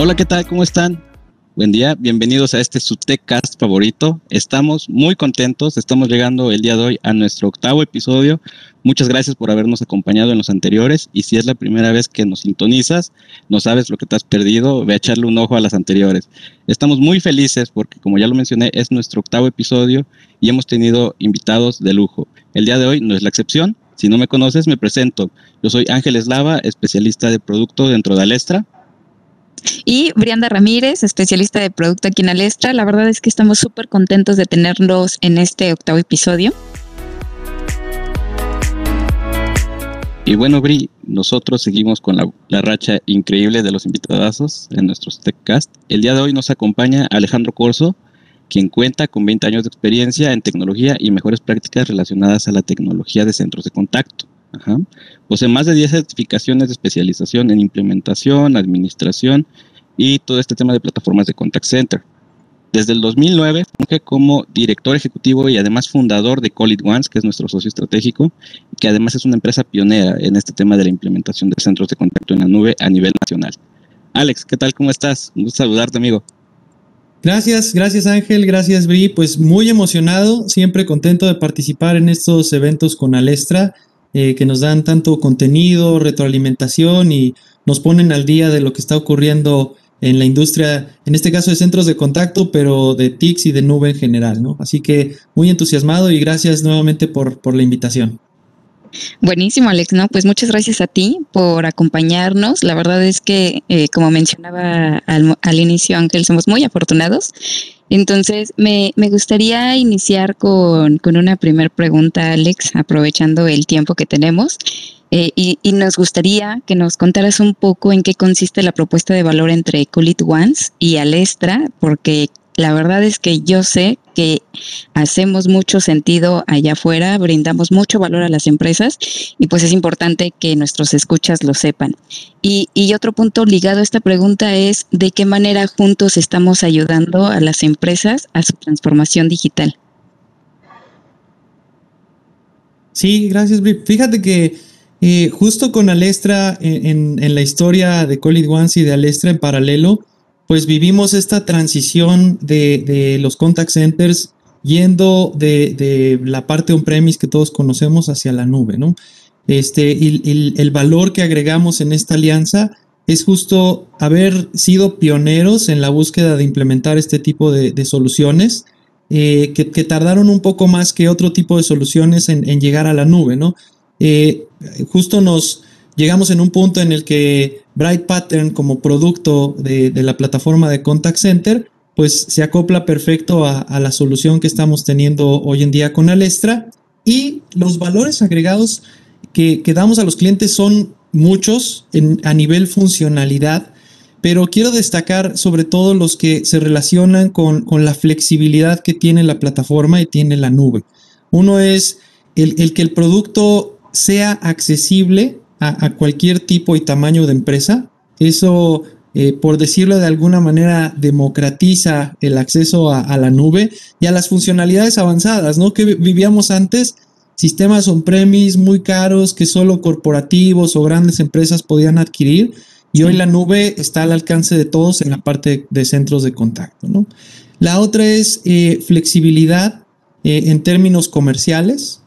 Hola, ¿qué tal? ¿Cómo están? Buen día, bienvenidos a este su favorito. Estamos muy contentos, estamos llegando el día de hoy a nuestro octavo episodio. Muchas gracias por habernos acompañado en los anteriores y si es la primera vez que nos sintonizas, no sabes lo que te has perdido, ve a echarle un ojo a las anteriores. Estamos muy felices porque como ya lo mencioné, es nuestro octavo episodio y hemos tenido invitados de lujo. El día de hoy no es la excepción. Si no me conoces, me presento. Yo soy Ángel Eslava, especialista de producto dentro de Alestra. Y Brianda Ramírez, especialista de producto aquí en Alestra. La verdad es que estamos súper contentos de tenerlos en este octavo episodio. Y bueno, Bri, nosotros seguimos con la, racha increíble de los invitadazos en nuestros TechCast. El día de hoy nos acompaña Alejandro Corso, quien cuenta con 20 años de experiencia en tecnología y mejores prácticas relacionadas a la tecnología de centros de contacto. Ajá. Posee más de 10 certificaciones de especialización en implementación, administración y todo este tema de plataformas de contact center. Desde el 2009 funge como director ejecutivo y además fundador de Call It Once, que es nuestro socio estratégico, que además es una empresa pionera en este tema de la implementación de centros de contacto en la nube a nivel nacional. Alex, ¿qué tal? ¿Cómo estás? Un gusto saludarte, amigo. Gracias, gracias Ángel, gracias Bri. Pues muy emocionado, siempre contento de participar en estos eventos con Alestra eh, que nos dan tanto contenido, retroalimentación y nos ponen al día de lo que está ocurriendo en la industria, en este caso de centros de contacto, pero de TICS y de nube en general, ¿no? Así que muy entusiasmado y gracias nuevamente por, por la invitación. Buenísimo, Alex, ¿no? Pues muchas gracias a ti por acompañarnos. La verdad es que, eh, como mencionaba al, al, inicio Ángel, somos muy afortunados entonces, me, me gustaría iniciar con, con una primera pregunta, Alex, aprovechando el tiempo que tenemos. Eh, y, y, nos gustaría que nos contaras un poco en qué consiste la propuesta de valor entre Colit Ones y Alestra, porque la verdad es que yo sé que hacemos mucho sentido allá afuera, brindamos mucho valor a las empresas y pues es importante que nuestros escuchas lo sepan. Y, otro punto ligado a esta pregunta es de qué manera juntos estamos ayudando a las empresas a su transformación digital. Sí, gracias, Fíjate que eh, justo con Alestra, en, la historia de Colid Ones y de Alestra en paralelo, pues vivimos esta transición de, los contact centers yendo de, la parte on-premise que todos conocemos hacia la nube, ¿no? Este, el valor que agregamos en esta alianza es justo haber sido pioneros en la búsqueda de implementar este tipo de, soluciones, eh, que, tardaron un poco más que otro tipo de soluciones en, llegar a la nube, ¿no? Eh, justo nos, llegamos en un punto en el que Bright Pattern como producto de, la plataforma de Contact Center, pues se acopla perfecto a, la solución que estamos teniendo hoy en día con Alestra y los valores agregados que, que damos a los clientes son muchos a nivel funcionalidad, pero quiero destacar sobre todo los que se relacionan con, la flexibilidad que tiene la plataforma y tiene la nube. Uno es el que el producto sea accesible a, cualquier tipo y tamaño de empresa. Eso, eh, por decirlo de alguna manera, democratiza el acceso a, la nube y a las funcionalidades avanzadas, ¿no? Que vivíamos antes, sistemas on-premise muy caros que solo corporativos o grandes empresas podían adquirir. Y hoy la nube está al alcance de todos en la parte de centros de contacto. ¿no? La otra es eh, flexibilidad eh, en términos comerciales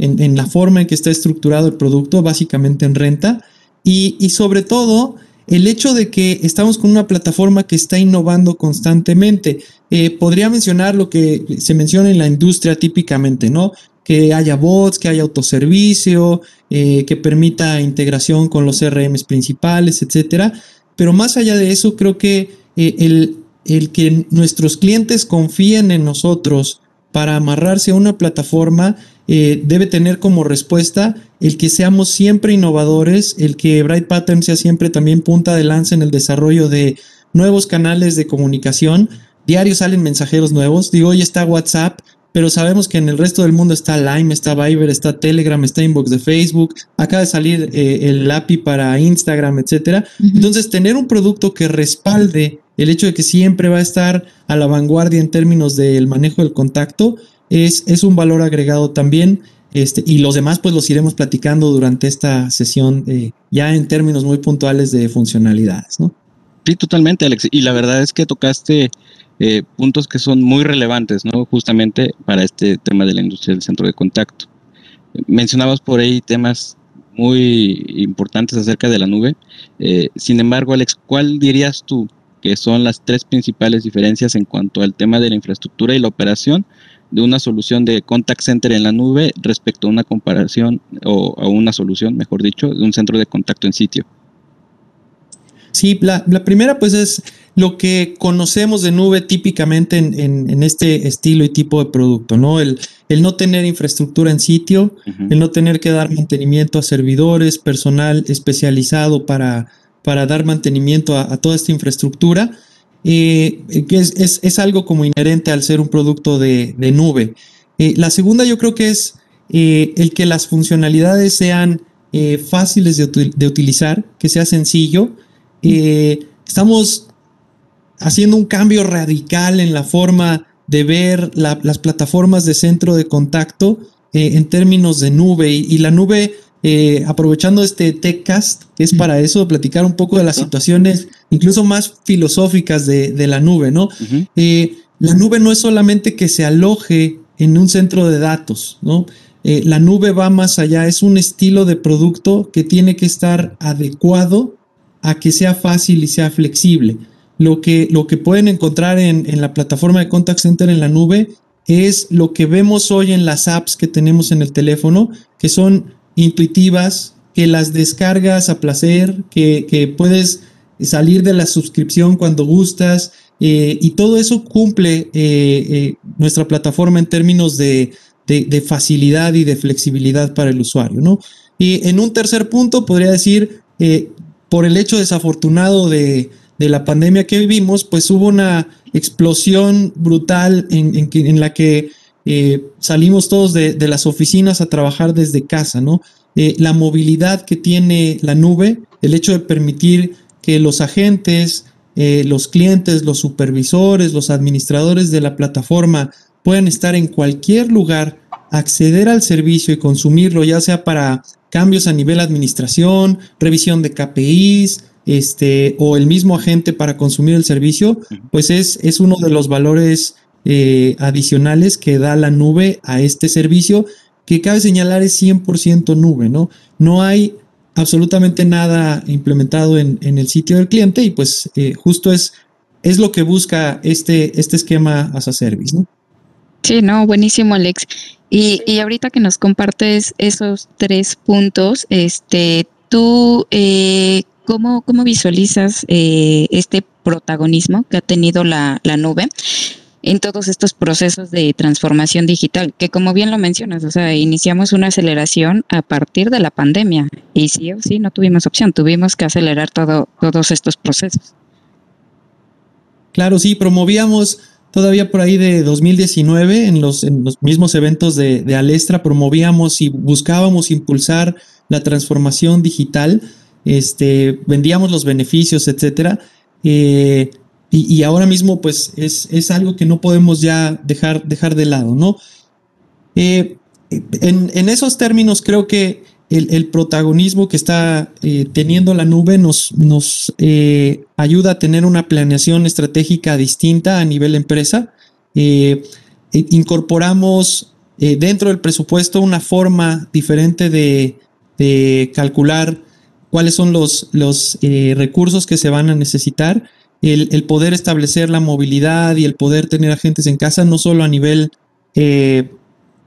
en, la forma en que está estructurado el producto, básicamente en renta, y, sobre todo el hecho de que estamos con una plataforma que está innovando constantemente. Eh, podría mencionar lo que se menciona en la industria típicamente, ¿no? Que haya bots, que haya autoservicio, eh, que permita integración con los CRMs principales, etcétera. Pero más allá de eso, creo que eh, el, el que nuestros clientes confíen en nosotros para amarrarse a una plataforma eh, debe tener como respuesta el que seamos siempre innovadores, el que Bright Pattern sea siempre también punta de lanza en el desarrollo de nuevos canales de comunicación. Diarios salen mensajeros nuevos. Digo, hoy está WhatsApp, pero sabemos que en el resto del mundo está Lime, está Viber, está Telegram, está Inbox de Facebook, acaba de salir eh, el API para Instagram, etcétera. Entonces, tener un producto que respalde el hecho de que siempre va a estar a la vanguardia en términos del manejo del contacto, es, un valor agregado también. Este, y los demás, pues los iremos platicando durante esta sesión, eh, ya en términos muy puntuales de funcionalidades, ¿no? Sí, totalmente, Alex. Y la verdad es que tocaste eh, puntos que son muy relevantes, ¿no? Justamente para este tema de la industria del centro de contacto. Mencionabas por ahí temas muy importantes acerca de la nube. Eh, sin embargo, Alex, ¿cuál dirías tú que son las tres principales diferencias en cuanto al tema de la infraestructura y la operación de una solución de contact center en la nube respecto a una comparación o a una solución, mejor dicho, de un centro de contacto en sitio? Sí, la, primera pues es lo que conocemos de nube típicamente en, este estilo y tipo de producto, ¿no? El, el no tener infraestructura en sitio, el no tener que dar mantenimiento a servidores, personal especializado para, para dar mantenimiento a, toda esta infraestructura, eh, que es, es, algo como inherente al ser un producto de, nube. Eh, la segunda yo creo que es eh, el que las funcionalidades sean fáciles de, de, utilizar, que sea sencillo, estamos haciendo un cambio radical en la forma de ver las plataformas de centro de contacto en términos de nube. Y, la nube, eh, aprovechando este TechCast, que es para eso, platicar un poco de las situaciones incluso más filosóficas de, la nube, ¿no? la nube no es solamente que se aloje en un centro de datos, ¿no? la nube va más allá, es un estilo de producto que tiene que estar adecuado a que sea fácil y sea flexible. Lo que, lo que pueden encontrar en, la plataforma de Contact Center en la nube es lo que vemos hoy en las apps que tenemos en el teléfono, que son intuitivas, que las descargas a placer, que, puedes salir de la suscripción cuando gustas, eh, y todo eso cumple eh, eh, nuestra plataforma en términos de, de, facilidad y de flexibilidad para el usuario. ¿no? Y en un tercer punto podría decir, por el hecho desafortunado de, la pandemia que vivimos, pues hubo una explosión brutal en, en, la que eh, salimos todos de, las oficinas a trabajar desde casa, ¿no? Eh, la movilidad que tiene la nube, el hecho de permitir que los agentes, eh, los clientes, los supervisores, los administradores de la plataforma puedan estar en cualquier lugar, acceder al servicio y consumirlo, ya sea para cambios a nivel administración, revisión de KPIs, este, o el mismo agente para consumir el servicio, pues es, es uno de los valores eh, adicionales que da la nube a este servicio, que cabe señalar es 100% nube, ¿no? No hay absolutamente nada implementado en, el sitio del cliente y pues eh, justo es, es lo que busca este, este esquema as a service, ¿no? Sí, no, buenísimo, Alex. Y, y ahorita que nos compartes esos tres puntos, este, tú, eh, ¿cómo, ¿cómo, visualizas eh, este protagonismo que ha tenido la, la, nube en todos estos procesos de transformación digital? Que como bien lo mencionas, o sea, iniciamos una aceleración a partir de la pandemia y sí o sí no tuvimos opción, tuvimos que acelerar todo, todos estos procesos. Claro, sí, promovíamos todavía por ahí de 2019, en los, en los mismos eventos de, de, Alestra, promovíamos y buscábamos impulsar la transformación digital, este, vendíamos los beneficios, etcétera. Eh, y, ahora mismo, pues, es, es, algo que no podemos ya dejar, dejar de lado, ¿no? Eh, en, en, esos términos, creo que el, protagonismo que está eh, teniendo la nube nos, nos eh, ayuda a tener una planeación estratégica distinta a nivel empresa. Eh, incorporamos dentro del presupuesto una forma diferente de, calcular cuáles son los, los recursos que se van a necesitar. El, el, poder establecer la movilidad y el poder tener agentes en casa, no solo a nivel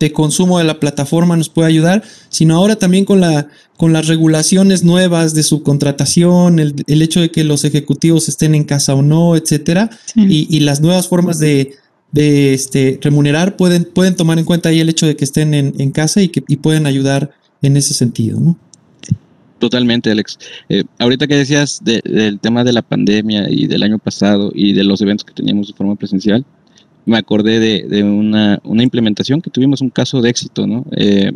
de consumo de la plataforma nos puede ayudar, sino ahora también con, la, con las regulaciones nuevas de subcontratación, el, el hecho de que los ejecutivos estén en casa o no, etcétera, y, las nuevas formas de, de este, remunerar pueden, pueden tomar en cuenta ahí el hecho de que estén en, casa y que pueden ayudar en ese sentido, ¿no? Totalmente, Alex. Eh, ahorita que decías del tema de la pandemia y del año pasado y de los eventos que teníamos de forma presencial, me acordé de, una, implementación que tuvimos un caso de éxito, ¿no? Eh,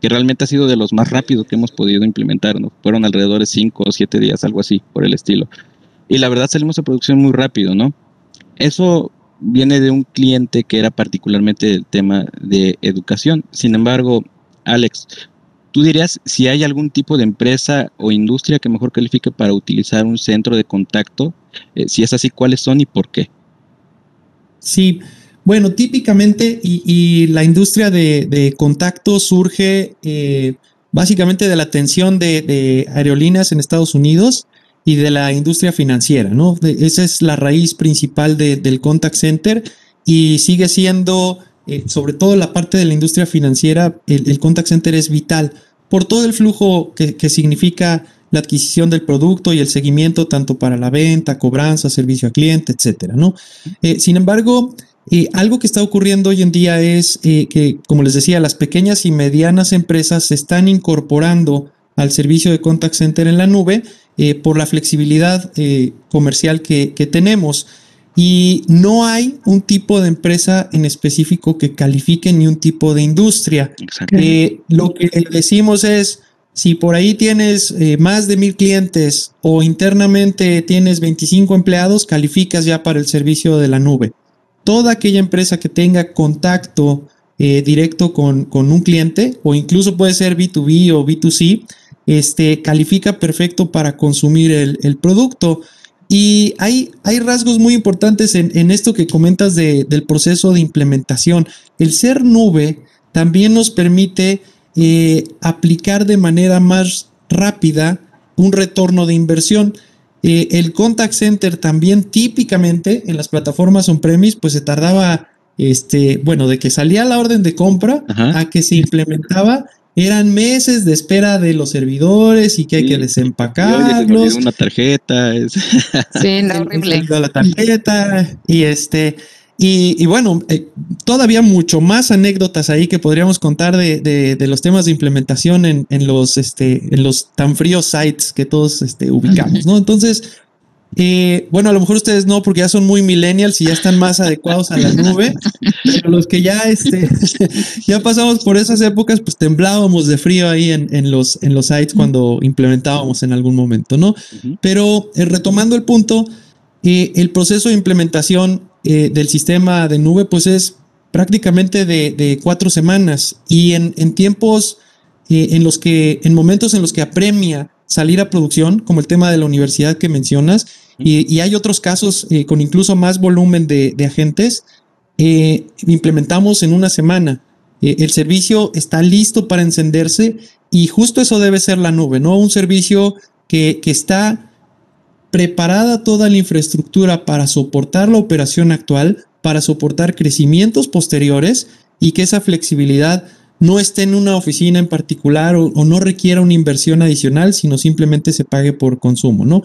que realmente ha sido de los más rápidos que hemos podido implementar, ¿no? Fueron alrededor de cinco o siete días, algo así, por el estilo. Y la verdad salimos a producción muy rápido, ¿no? Eso viene de un cliente que era particularmente el tema de educación. Sin embargo, Alex, ¿Tú dirías si hay algún tipo de empresa o industria que mejor califique para utilizar un centro de contacto? Eh, si es así, ¿cuáles son y por qué? Sí, bueno, típicamente y, la industria de, contacto surge eh, básicamente de la atención de, aerolíneas en Estados Unidos y de la industria financiera, ¿no? esa es la raíz principal del contact center y sigue siendo, eh, sobre todo la parte de la industria financiera, el, contact center es vital por todo el flujo que, significa la adquisición del producto y el seguimiento tanto para la venta, cobranza, servicio al cliente, etcétera, ¿no? Eh, sin embargo, eh, algo que está ocurriendo hoy en día es que, como les decía, las pequeñas y medianas empresas se están incorporando al servicio de contact center en la nube por la flexibilidad comercial que, que tenemos. Y no hay un tipo de empresa en específico que califique ni un tipo de industria. Eh, lo que decimos es, si por ahí tienes eh, más de mil clientes o internamente tienes 25 empleados, calificas ya para el servicio de la nube. Toda aquella empresa que tenga contacto eh, directo con, con, un cliente o incluso puede ser B2B o B2C, este, califica perfecto para consumir el, el producto. Y hay, hay rasgos muy importantes en, esto que comentas del proceso de implementación. El ser nube también nos permite eh, aplicar de manera más rápida un retorno de inversión. Eh, el contact center también típicamente en las plataformas on-premise pues se tardaba, este, bueno, de que salía la orden de compra a que se implementaba eran meses de espera de los servidores y que hay que desempacarlos. una tarjeta. Sí, no, horrible. La tarjeta y este. Y, bueno, eh, todavía mucho más anécdotas ahí que podríamos contar de, de, los temas de implementación en, en, los, este, en los tan fríos sites que todos este, ubicamos, ¿no? Entonces, eh, bueno, a lo mejor ustedes no, porque ya son muy millennials y ya están más adecuados a la nube, pero los que ya, este, ya pasamos por esas épocas, pues temblábamos de frío ahí en, los, en los sites cuando implementábamos en algún momento, ¿no? Pero eh, retomando el punto, eh, el proceso de implementación del sistema de nube, pues es prácticamente de, cuatro semanas y en, en tiempos en los que, en momentos en los que apremia salir a producción, como el tema de la universidad que mencionas, y, hay otros casos eh, con incluso más volumen de, agentes. Eh, implementamos en una semana. Eh, el servicio está listo para encenderse y justo eso debe ser la nube, ¿no? Un servicio que, que está preparada toda la infraestructura para soportar la operación actual, para soportar crecimientos posteriores y que esa flexibilidad no esté en una oficina en particular o, no requiera una inversión adicional, sino simplemente se pague por consumo, ¿no?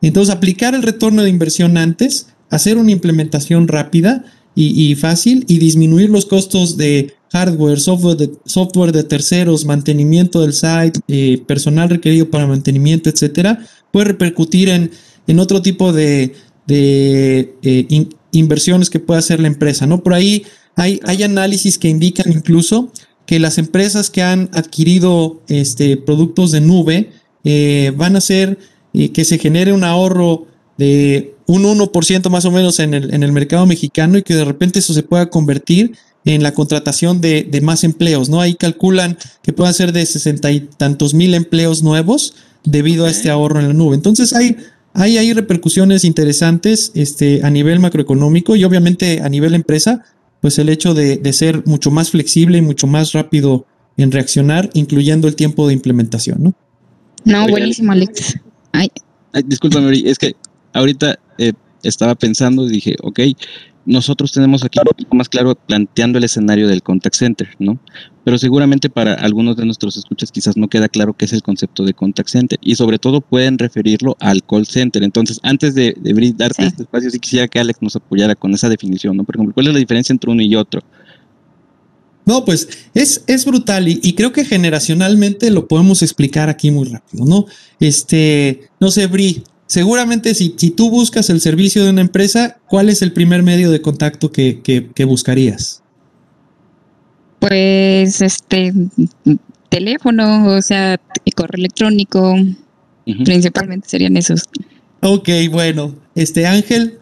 Entonces, aplicar el retorno de inversión antes, hacer una implementación rápida y, fácil y disminuir los costos de hardware, software de, software de terceros, mantenimiento del site, eh, personal requerido para mantenimiento, etcétera, puede repercutir en, en otro tipo de, eh, inversiones que puede hacer la empresa. ¿no? Por ahí hay, hay análisis que indican incluso que las empresas que han adquirido este, productos de nube eh, van a ser y que se genere un ahorro de un 1% más o menos en el, en el mercado mexicano y que de repente eso se pueda convertir en la contratación de, más empleos, ¿no? Ahí calculan que puedan ser de sesenta y tantos mil empleos nuevos debido a este ahorro en la nube. Entonces hay, hay, hay repercusiones interesantes este, a nivel macroeconómico y obviamente a nivel empresa, pues el hecho de, de ser mucho más flexible y mucho más rápido en reaccionar, incluyendo el tiempo de implementación, ¿no? No, buenísimo, Alex. Ay. discúlpame, es que ahorita eh, estaba pensando y dije, ok, nosotros tenemos aquí un poco más claro planteando el escenario del contact center, ¿no? Pero seguramente para algunos de nuestros escuchas quizás no queda claro qué es el concepto de contact center y sobre todo pueden referirlo al call center. Entonces, antes de, de darte este espacio, sí quisiera que Alex nos apoyara con esa definición, ¿no? Por ejemplo, ¿cuál es la diferencia entre uno y otro? No, pues es, es brutal y, creo que generacionalmente lo podemos explicar aquí muy rápido, ¿no? Este, no sé, Bri, seguramente si, si tú buscas el servicio de una empresa, ¿cuál es el primer medio de contacto que, que, buscarías? Pues este teléfono, o sea, correo electrónico, principalmente serían esos. Ok, bueno, este Ángel,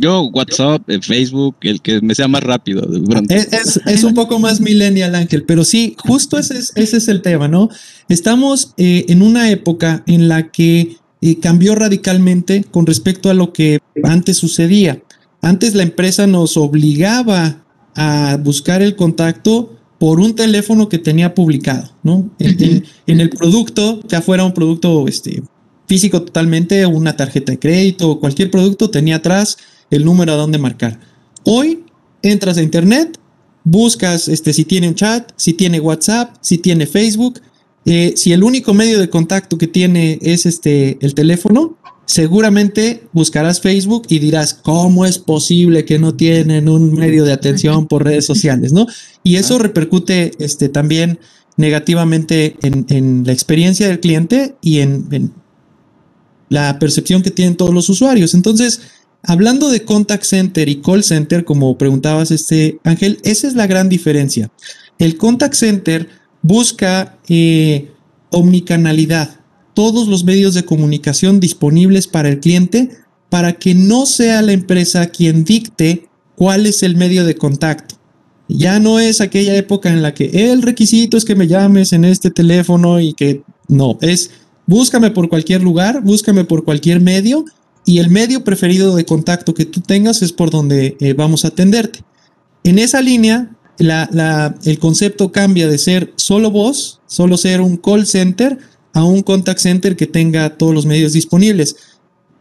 Yo, WhatsApp, Facebook, el que me sea más rápido. Es, un poco más millennial, Ángel, pero sí, justo ese es, ese es el tema, ¿no? Estamos eh, en una época en la que eh, cambió radicalmente con respecto a lo que antes sucedía. Antes la empresa nos obligaba a buscar el contacto por un teléfono que tenía publicado, ¿no? En, el producto, ya fuera un producto este, físico totalmente, una tarjeta de crédito o cualquier producto, tenía atrás el número a donde marcar. Hoy entras a internet, buscas este, si tiene un chat, si tiene WhatsApp, si tiene Facebook. Eh, si el único medio de contacto que tiene es este, el teléfono, seguramente buscarás Facebook y dirás, ¿cómo es posible que no tienen un medio de atención por redes sociales? ¿no? Y eso repercute este, también negativamente en, la experiencia del cliente y en, la percepción que tienen todos los usuarios. Entonces, hablando de contact center y call center, como preguntabas, este Ángel, esa es la gran diferencia. El contact center busca eh, omnicanalidad todos los medios de comunicación disponibles para el cliente para que no sea la empresa quien dicte cuál es el medio de contacto. Ya no es aquella época en la que el requisito es que me llames en este teléfono y que no, es búscame por cualquier lugar, búscame por cualquier medio y el medio preferido de contacto que tú tengas es por donde eh, vamos a atenderte. En esa línea, el concepto cambia de ser solo voz, solo ser un call center, a un contact center que tenga todos los medios disponibles.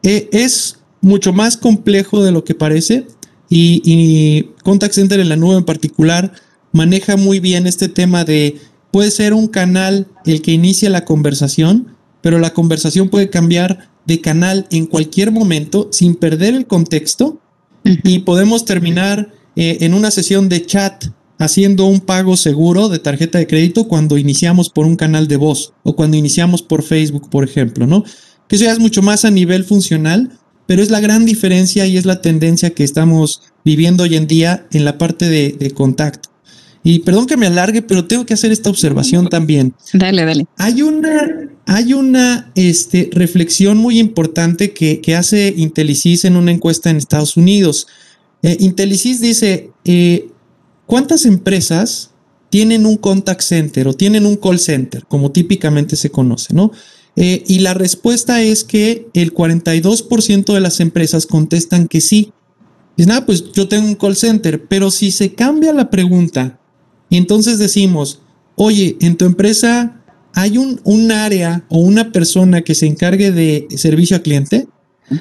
E, es mucho más complejo de lo que parece y, contact center en la nube en particular maneja muy bien este tema de puede ser un canal el que inicia la conversación, pero la conversación puede cambiar de canal en cualquier momento sin perder el contexto y podemos terminar eh, en una sesión de chat haciendo un pago seguro de tarjeta de crédito cuando iniciamos por un canal de voz o cuando iniciamos por Facebook, por ejemplo, ¿no? Que eso ya es mucho más a nivel funcional, pero es la gran diferencia y es la tendencia que estamos viviendo hoy en día en la parte de, contacto. Y perdón que me alargue, pero tengo que hacer esta observación también. Dale, dale. Hay una, hay una este, reflexión muy importante que, que hace Intelicis en una encuesta en Estados Unidos. Eh, dice, eh, ¿Cuántas empresas tienen un contact center o tienen un call center, como típicamente se conoce, ¿no? Eh, y la respuesta es que el 42% de las empresas contestan que sí. Dicen, ah, pues yo tengo un call center, pero si se cambia la pregunta, entonces decimos, oye, en tu empresa hay un, un área o una persona que se encargue de servicio a cliente,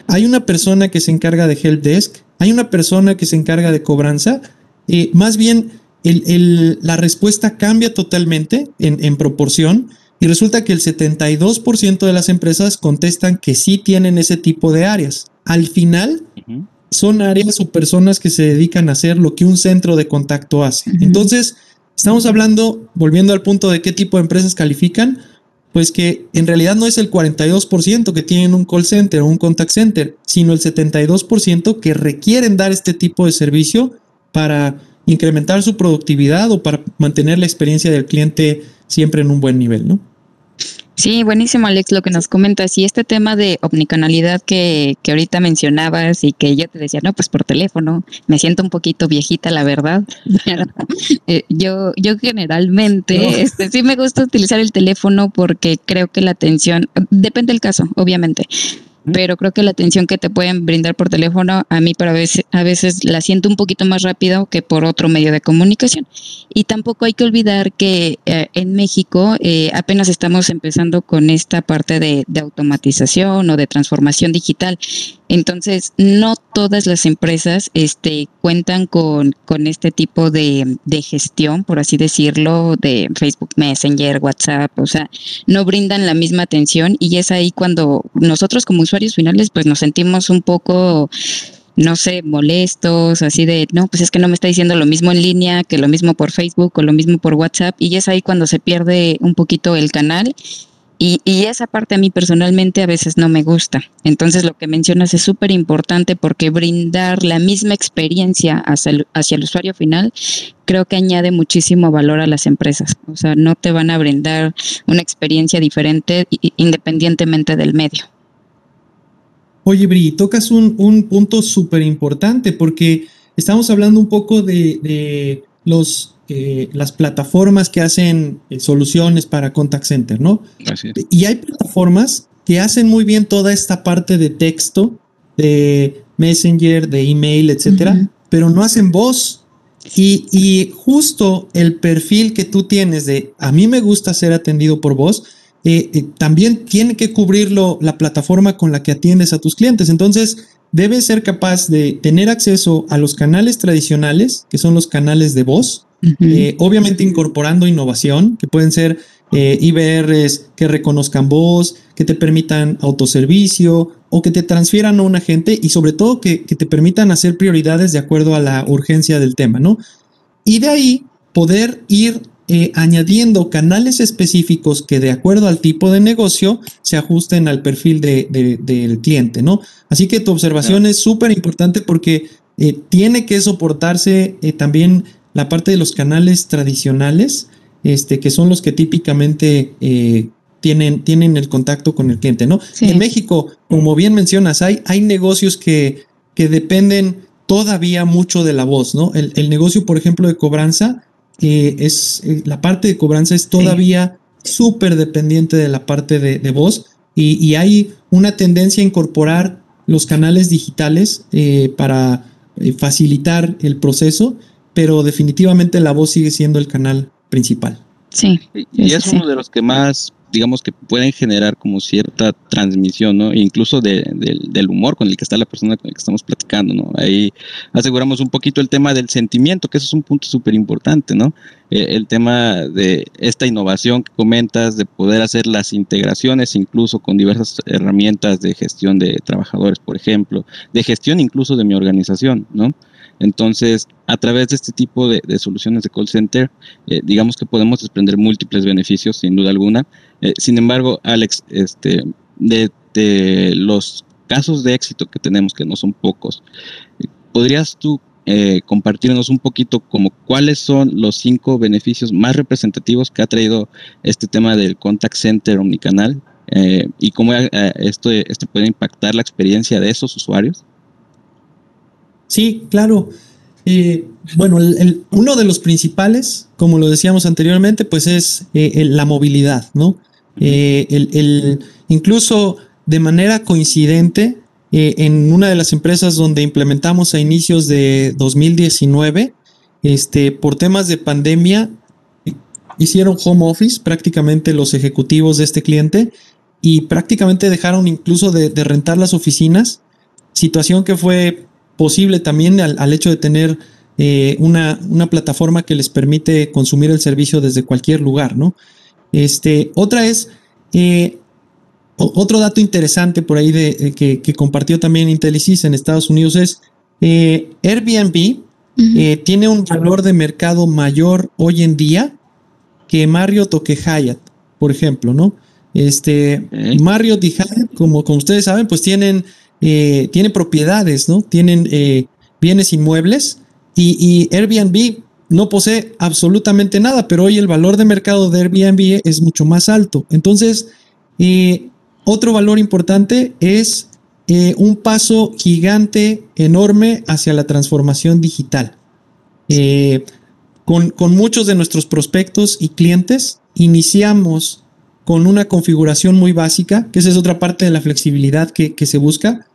hay una persona que se encarga de help desk, hay una persona que se encarga de cobranza, eh, más bien la respuesta cambia totalmente en, proporción y resulta que el 72% de las empresas contestan que sí tienen ese tipo de áreas. Al final, son áreas o personas que se dedican a hacer lo que un centro de contacto hace. Entonces, estamos hablando, volviendo al punto de qué tipo de empresas califican, pues que en realidad no es el 42% que tienen un call center o un contact center, sino el 72% que requieren dar este tipo de servicio para incrementar su productividad o para mantener la experiencia del cliente siempre en un buen nivel, ¿no? Sí, buenísimo Alex lo que nos comentas y este tema de omnicanalidad que, que ahorita mencionabas y que yo te decía, no, pues por teléfono, me siento un poquito viejita la verdad. Eh, yo, yo generalmente este, sí me gusta utilizar el teléfono porque creo que la atención, depende del caso, obviamente, pero creo que la atención que te pueden brindar por teléfono a mí para veces, a veces la siento un poquito más rápido que por otro medio de comunicación. Y tampoco hay que olvidar que eh, en México eh, apenas estamos empezando con esta parte de, de automatización o de transformación digital. Entonces, no todas las empresas este, cuentan con, con este tipo de, de, gestión, por así decirlo, de Facebook Messenger, WhatsApp, o sea, no brindan la misma atención y es ahí cuando nosotros como usuarios finales pues nos sentimos un poco no sé, molestos, así de, no, pues es que no me está diciendo lo mismo en línea que lo mismo por Facebook o lo mismo por WhatsApp, y es ahí cuando se pierde un poquito el canal y, esa parte a mí personalmente a veces no me gusta. Entonces lo que mencionas es súper importante porque brindar la misma experiencia hacia el, hacia el, usuario final creo que añade muchísimo valor a las empresas. O sea, no te van a brindar una experiencia diferente independientemente del medio. Oye, Bri, tocas un, punto súper importante porque estamos hablando un poco de, los, eh, las plataformas que hacen eh, soluciones para contact center, ¿no? Y hay plataformas que hacen muy bien toda esta parte de texto, de Messenger, de email, etcétera, pero no hacen voz. Y, y, justo el perfil que tú tienes de a mí me gusta ser atendido por voz, eh, eh, también tiene que cubrirlo la plataforma con la que atiendes a tus clientes. Entonces, debes ser capaz de tener acceso a los canales tradicionales, que son los canales de voz, eh, obviamente incorporando innovación, que pueden ser IBRs que reconozcan voz, que te permitan autoservicio o que te transfieran a un agente y sobre todo que, que te permitan hacer prioridades de acuerdo a la urgencia del tema, ¿no? Y de ahí poder ir eh, añadiendo canales específicos que de acuerdo al tipo de negocio se ajusten al perfil del cliente, ¿no? Así que tu observación es súper importante porque eh, tiene que soportarse eh, también la parte de los canales tradicionales, este, que son los que típicamente tienen, tienen el contacto con el cliente, ¿no? En México, como bien mencionas, hay, hay negocios que, que dependen todavía mucho de la voz, ¿no? El, el negocio, por ejemplo, de cobranza, es eh, la parte de cobranza es todavía súper dependiente de la parte de, voz y, hay una tendencia a incorporar los canales digitales eh, para eh, facilitar el proceso, pero definitivamente la voz sigue siendo el canal principal. Sí. Y es uno de los que más digamos que pueden generar como cierta transmisión, ¿no? Incluso del humor con el que está la persona con la que estamos platicando, ¿no? Ahí aseguramos un poquito el tema del sentimiento, que eso es un punto súper importante, ¿no? Eh, el tema de esta innovación que comentas, de poder hacer las integraciones incluso con diversas herramientas de gestión de trabajadores, por ejemplo, de gestión incluso de mi organización, ¿no? Entonces, a través de este tipo de, soluciones de call center, eh, digamos que podemos desprender múltiples beneficios, sin duda alguna. Eh, sin embargo, Alex, este, de, los casos de éxito que tenemos, que no son pocos, ¿podrías tú eh, compartirnos un poquito como cuáles son los cinco beneficios más representativos que ha traído este tema del contact center omnicanal y cómo esto, esto puede impactar la experiencia de esos usuarios? Sí, claro. Eh, bueno, uno de los principales, como lo decíamos anteriormente, pues es eh, la movilidad, ¿no? Eh, el, incluso de manera coincidente, en una de las empresas donde implementamos a inicios de 2019, este, por temas de pandemia, hicieron home office prácticamente los ejecutivos de este cliente y prácticamente dejaron incluso de rentar las oficinas, situación que fue posible también al, hecho de tener eh, una, una, plataforma que les permite consumir el servicio desde cualquier lugar, ¿no? Este, otra es, eh, otro dato interesante por ahí de, que, compartió también Intelisys en Estados Unidos es eh, Airbnb tiene un valor de mercado mayor hoy en día que Marriott o que Hyatt, por ejemplo, ¿no? Este, Marriott y Hyatt, como, como ustedes saben, pues tienen eh, tiene propiedades, ¿no? Tienen eh, bienes inmuebles y, Airbnb no posee absolutamente nada, pero hoy el valor de mercado de Airbnb es mucho más alto. Entonces, eh, otro valor importante es un paso gigante, enorme hacia la transformación digital. Con, muchos de nuestros prospectos y clientes, iniciamos con una configuración muy básica, que esa es otra parte de la flexibilidad que, se busca.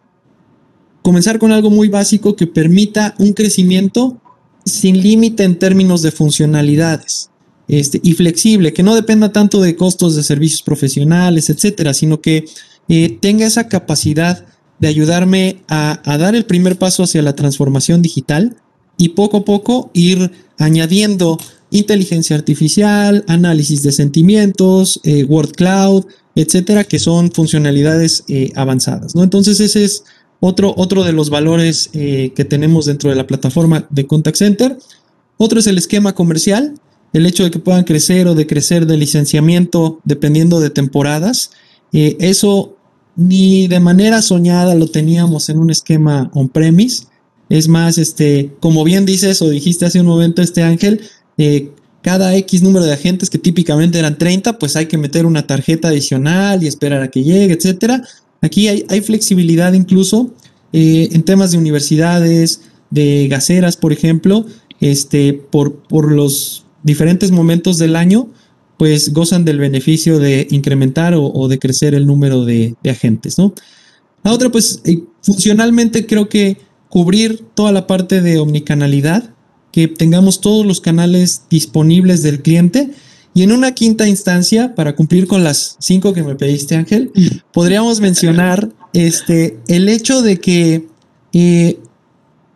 Comenzar con algo muy básico que permita un crecimiento sin límite en términos de funcionalidades este, y flexible, que no dependa tanto de costos de servicios profesionales, etcétera, sino que eh, tenga esa capacidad de ayudarme a, dar el primer paso hacia la transformación digital y poco a poco ir añadiendo inteligencia artificial, análisis de sentimientos, eh, Word Cloud, etcétera, que son funcionalidades eh, avanzadas. ¿no? Entonces, ese es otro, otro de los valores eh, que tenemos dentro de la plataforma de Contact Center. Otro es el esquema comercial, el hecho de que puedan crecer o decrecer de licenciamiento dependiendo de temporadas. eso ni de manera soñada lo teníamos en un esquema on-premise. Es más, este, como bien dices o dijiste hace un momento, este Ángel, cada X número de agentes que típicamente eran 30, pues hay que meter una tarjeta adicional y esperar a que llegue, etcétera. Aquí hay, hay flexibilidad incluso eh, en temas de universidades, de gaseras, por ejemplo, este, por, por los diferentes momentos del año, pues gozan del beneficio de incrementar o, de crecer el número de, agentes, ¿no? La otra, pues eh, funcionalmente creo que cubrir toda la parte de omnicanalidad, que tengamos todos los canales disponibles del cliente. Y en una quinta instancia, para cumplir con las cinco que me pediste, Ángel, podríamos mencionar este, el hecho de que eh,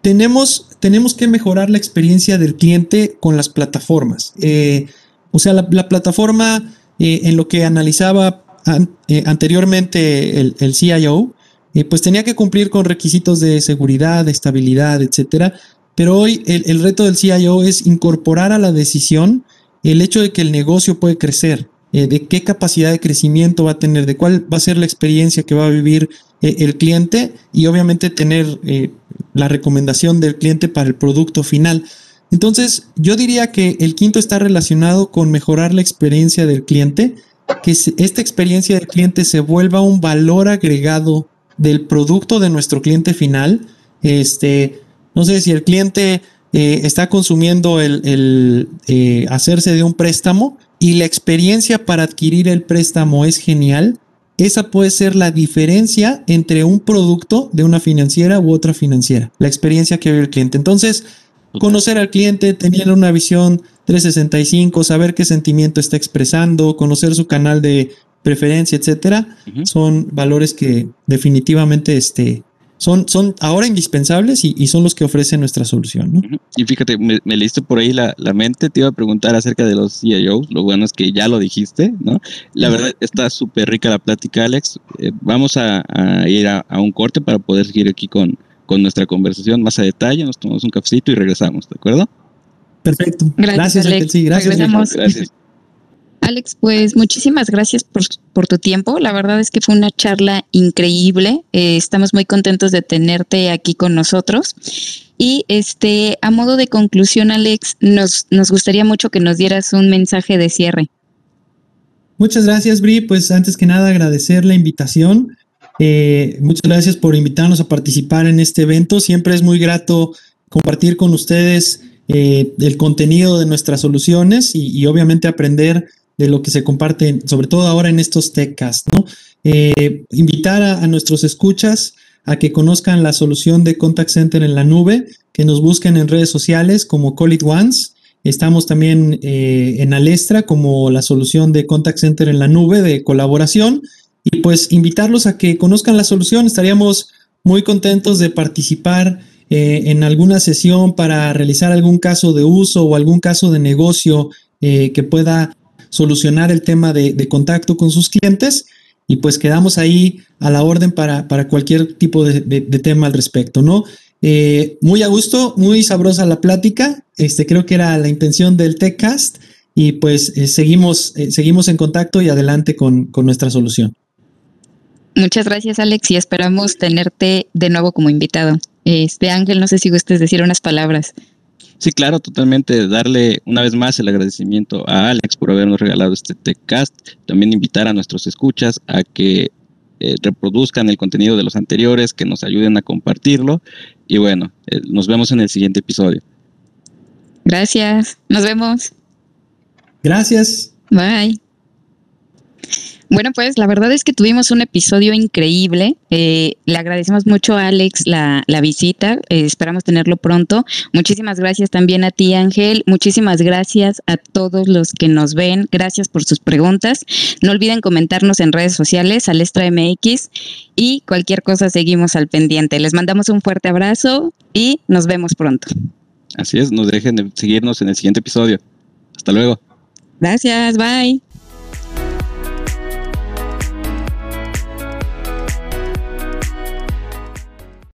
tenemos, tenemos que mejorar la experiencia del cliente con las plataformas. Eh, o sea, la, plataforma eh, en lo que analizaba anteriormente el, el CIO, pues tenía que cumplir con requisitos de seguridad, de estabilidad, etcétera. Pero hoy el, reto del CIO es incorporar a la decisión el hecho de que el negocio puede crecer, eh, de qué capacidad de crecimiento va a tener, de cuál va a ser la experiencia que va a vivir eh, el cliente y obviamente tener eh, la recomendación del cliente para el producto final. Entonces, yo diría que el quinto está relacionado con mejorar la experiencia del cliente, que esta experiencia del cliente se vuelva un valor agregado del producto de nuestro cliente final. Este, no sé si el cliente eh, está consumiendo el, eh, hacerse de un préstamo y la experiencia para adquirir el préstamo es genial. Esa puede ser la diferencia entre un producto de una financiera u otra financiera, la experiencia que vive el cliente. Entonces, conocer al cliente, tener una visión 365, saber qué sentimiento está expresando, conocer su canal de preferencia, etcétera, son valores que definitivamente este, son, son ahora indispensables y, son los que ofrece nuestra solución. ¿no? Y fíjate, me, leíste por ahí la, mente, te iba a preguntar acerca de los CIOs, lo bueno es que ya lo dijiste, ¿no? La verdad está súper rica la plática, Alex. Eh, vamos a, ir a, un corte para poder seguir aquí con, con nuestra conversación más a detalle, nos tomamos un cafecito y regresamos, ¿de acuerdo? Perfecto. Gracias, Alex. Sí, gracias. Gracias. Alex, pues muchísimas gracias por, tu tiempo. La verdad es que fue una charla increíble. Eh, estamos muy contentos de tenerte aquí con nosotros. Y este, a modo de conclusión, Alex, nos, nos gustaría mucho que nos dieras un mensaje de cierre. Muchas gracias, Bri. Pues antes que nada, agradecer la invitación. Eh, muchas gracias por invitarnos a participar en este evento. Siempre es muy grato compartir con ustedes eh, el contenido de nuestras soluciones y obviamente aprender de lo que se comparte, sobre todo ahora en estos TechCast, ¿no? Eh, invitar a, nuestros escuchas a que conozcan la solución de Contact Center en la nube, que nos busquen en redes sociales como Call It Once. Estamos también eh, en Alestra como la solución de Contact Center en la nube de colaboración. Y pues invitarlos a que conozcan la solución. Estaríamos muy contentos de participar eh, en alguna sesión para realizar algún caso de uso o algún caso de negocio que pueda solucionar el tema de, contacto con sus clientes y pues quedamos ahí a la orden para, para cualquier tipo de, tema al respecto, ¿no? Eh, muy a gusto, muy sabrosa la plática, este creo que era la intención del TechCast y pues eh, seguimos, eh, seguimos en contacto y adelante con, con nuestra solución. Muchas gracias Alex y esperamos tenerte de nuevo como invitado. Este Ángel, no sé si gustes decir unas palabras. Sí, claro, totalmente. Darle una vez más el agradecimiento a Alex por habernos regalado este TechCast. También invitar a nuestros escuchas a que eh, reproduzcan el contenido de los anteriores, que nos ayuden a compartirlo. Y bueno, eh, nos vemos en el siguiente episodio. Gracias. Nos vemos. Gracias. Bye. Bueno, pues la verdad es que tuvimos un episodio increíble. Eh, le agradecemos mucho a Alex la, visita. Eh, esperamos tenerlo pronto. Muchísimas gracias también a ti, Ángel. Muchísimas gracias a todos los que nos ven. Gracias por sus preguntas. No olviden comentarnos en redes sociales, Alestra MX, y cualquier cosa seguimos al pendiente. Les mandamos un fuerte abrazo y nos vemos pronto. Así es, nos dejen de seguirnos en el siguiente episodio. Hasta luego. Gracias, bye.